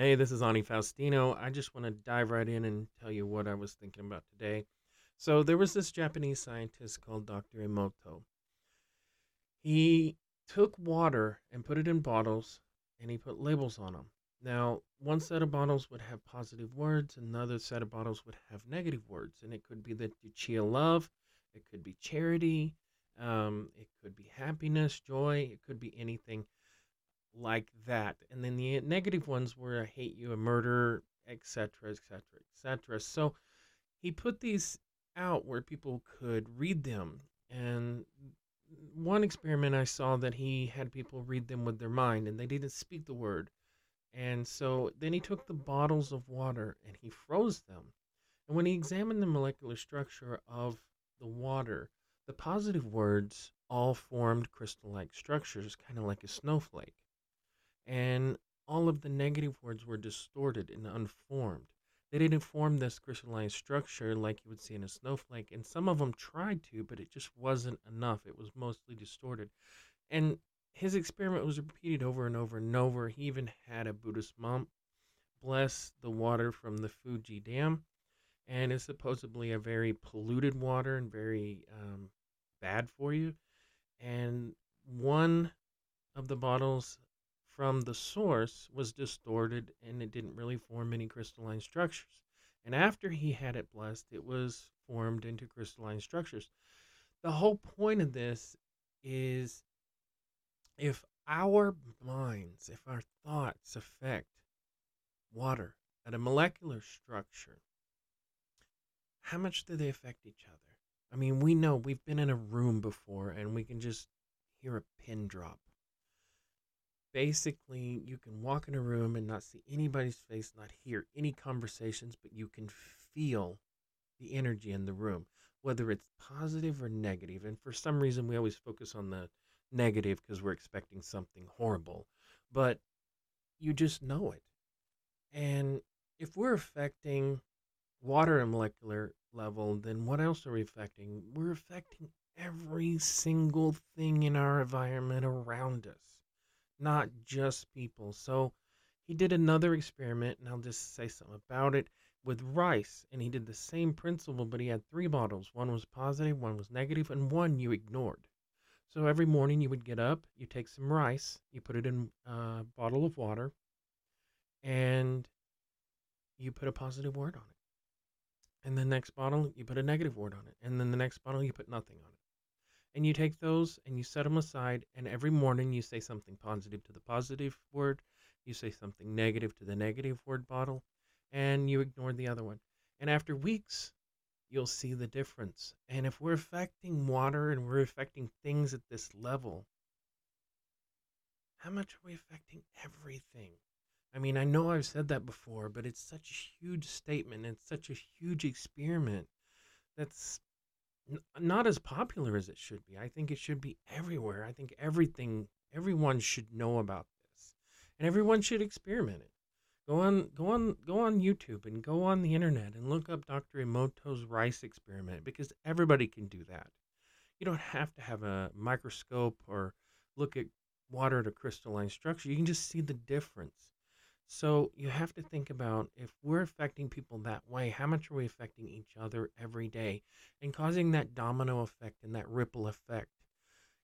Hey, this is Ani Faustino. I just want to dive right in and tell you what I was thinking about today. So, there was this Japanese scientist called Dr. Emoto. He took water and put it in bottles and he put labels on them. Now, one set of bottles would have positive words, another set of bottles would have negative words. And it could be the chia love, it could be charity, um, it could be happiness, joy, it could be anything like that. And then the negative ones were I hate you, a murder, etc., etc., etc. So he put these out where people could read them. And one experiment I saw that he had people read them with their mind and they didn't speak the word. And so then he took the bottles of water and he froze them. And when he examined the molecular structure of the water, the positive words all formed crystal like structures, kind of like a snowflake and all of the negative words were distorted and unformed. They didn't form this crystalline structure like you would see in a snowflake, and some of them tried to, but it just wasn't enough. It was mostly distorted. And his experiment was repeated over and over and over. He even had a Buddhist monk bless the water from the Fuji Dam, and it's supposedly a very polluted water and very um, bad for you. And one of the bottles from the source was distorted and it didn't really form any crystalline structures. And after he had it blessed, it was formed into crystalline structures. The whole point of this is if our minds, if our thoughts affect water at a molecular structure, how much do they affect each other? I mean, we know we've been in a room before and we can just hear a pin drop basically you can walk in a room and not see anybody's face, not hear any conversations, but you can feel the energy in the room, whether it's positive or negative. And for some reason, we always focus on the negative because we're expecting something horrible, but you just know it. And if we're affecting water at molecular level, then what else are we affecting? We're affecting every single thing in our environment around us not just people. So he did another experiment, and I'll just say something about it with rice. And he did the same principle, but he had three bottles. One was positive, one was negative, and one you ignored. So every morning you would get up, you take some rice, you put it in a bottle of water, and you put a positive word on it. And the next bottle, you put a negative word on it. And then the next bottle, you put nothing on it and you take those and you set them aside and every morning you say something positive to the positive word you say something negative to the negative word bottle and you ignore the other one. And after weeks you'll see the difference. And if we're affecting water and we're affecting things at this level how much are we affecting everything? I mean i know i've said that before but it's such a huge statement and such a huge experiment. That's not as popular as it should be. I think it should be everywhere. I think everything, everyone should know about this, and everyone should experiment it. Go on, go on, go on YouTube and go on the internet and look up Dr. Emoto's rice experiment because everybody can do that. You don't have to have a microscope or look at water at a crystalline structure. You can just see the difference. So you have to think about if we're affecting people that way, how much are we affecting each other every day and causing that domino effect and that ripple effect?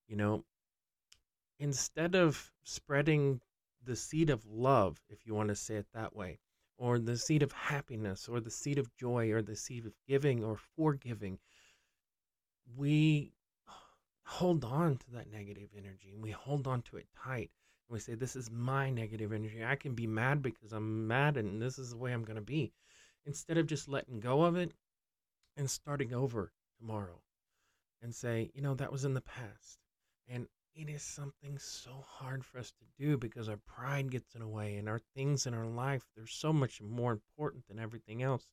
You know, instead of spreading the seed of love, if you want to say it that way, or the seed of happiness, or the seed of joy, or the seed of giving or forgiving, we hold on to that negative energy and we hold on to it tight we say, This is my negative energy. I can be mad because I'm mad and this is the way I'm going to be. Instead of just letting go of it and starting over tomorrow and say, You know, that was in the past. And it is something so hard for us to do because our pride gets in the way and our things in our life, they're so much more important than everything else.